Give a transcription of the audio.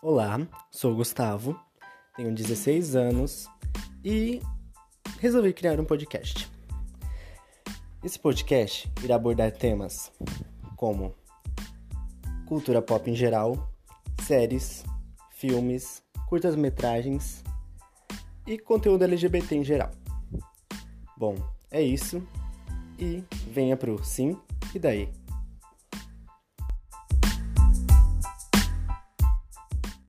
Olá, sou o Gustavo, tenho 16 anos e resolvi criar um podcast. Esse podcast irá abordar temas como cultura pop em geral, séries, filmes, curtas-metragens e conteúdo LGBT em geral. Bom, é isso e venha pro Sim e daí.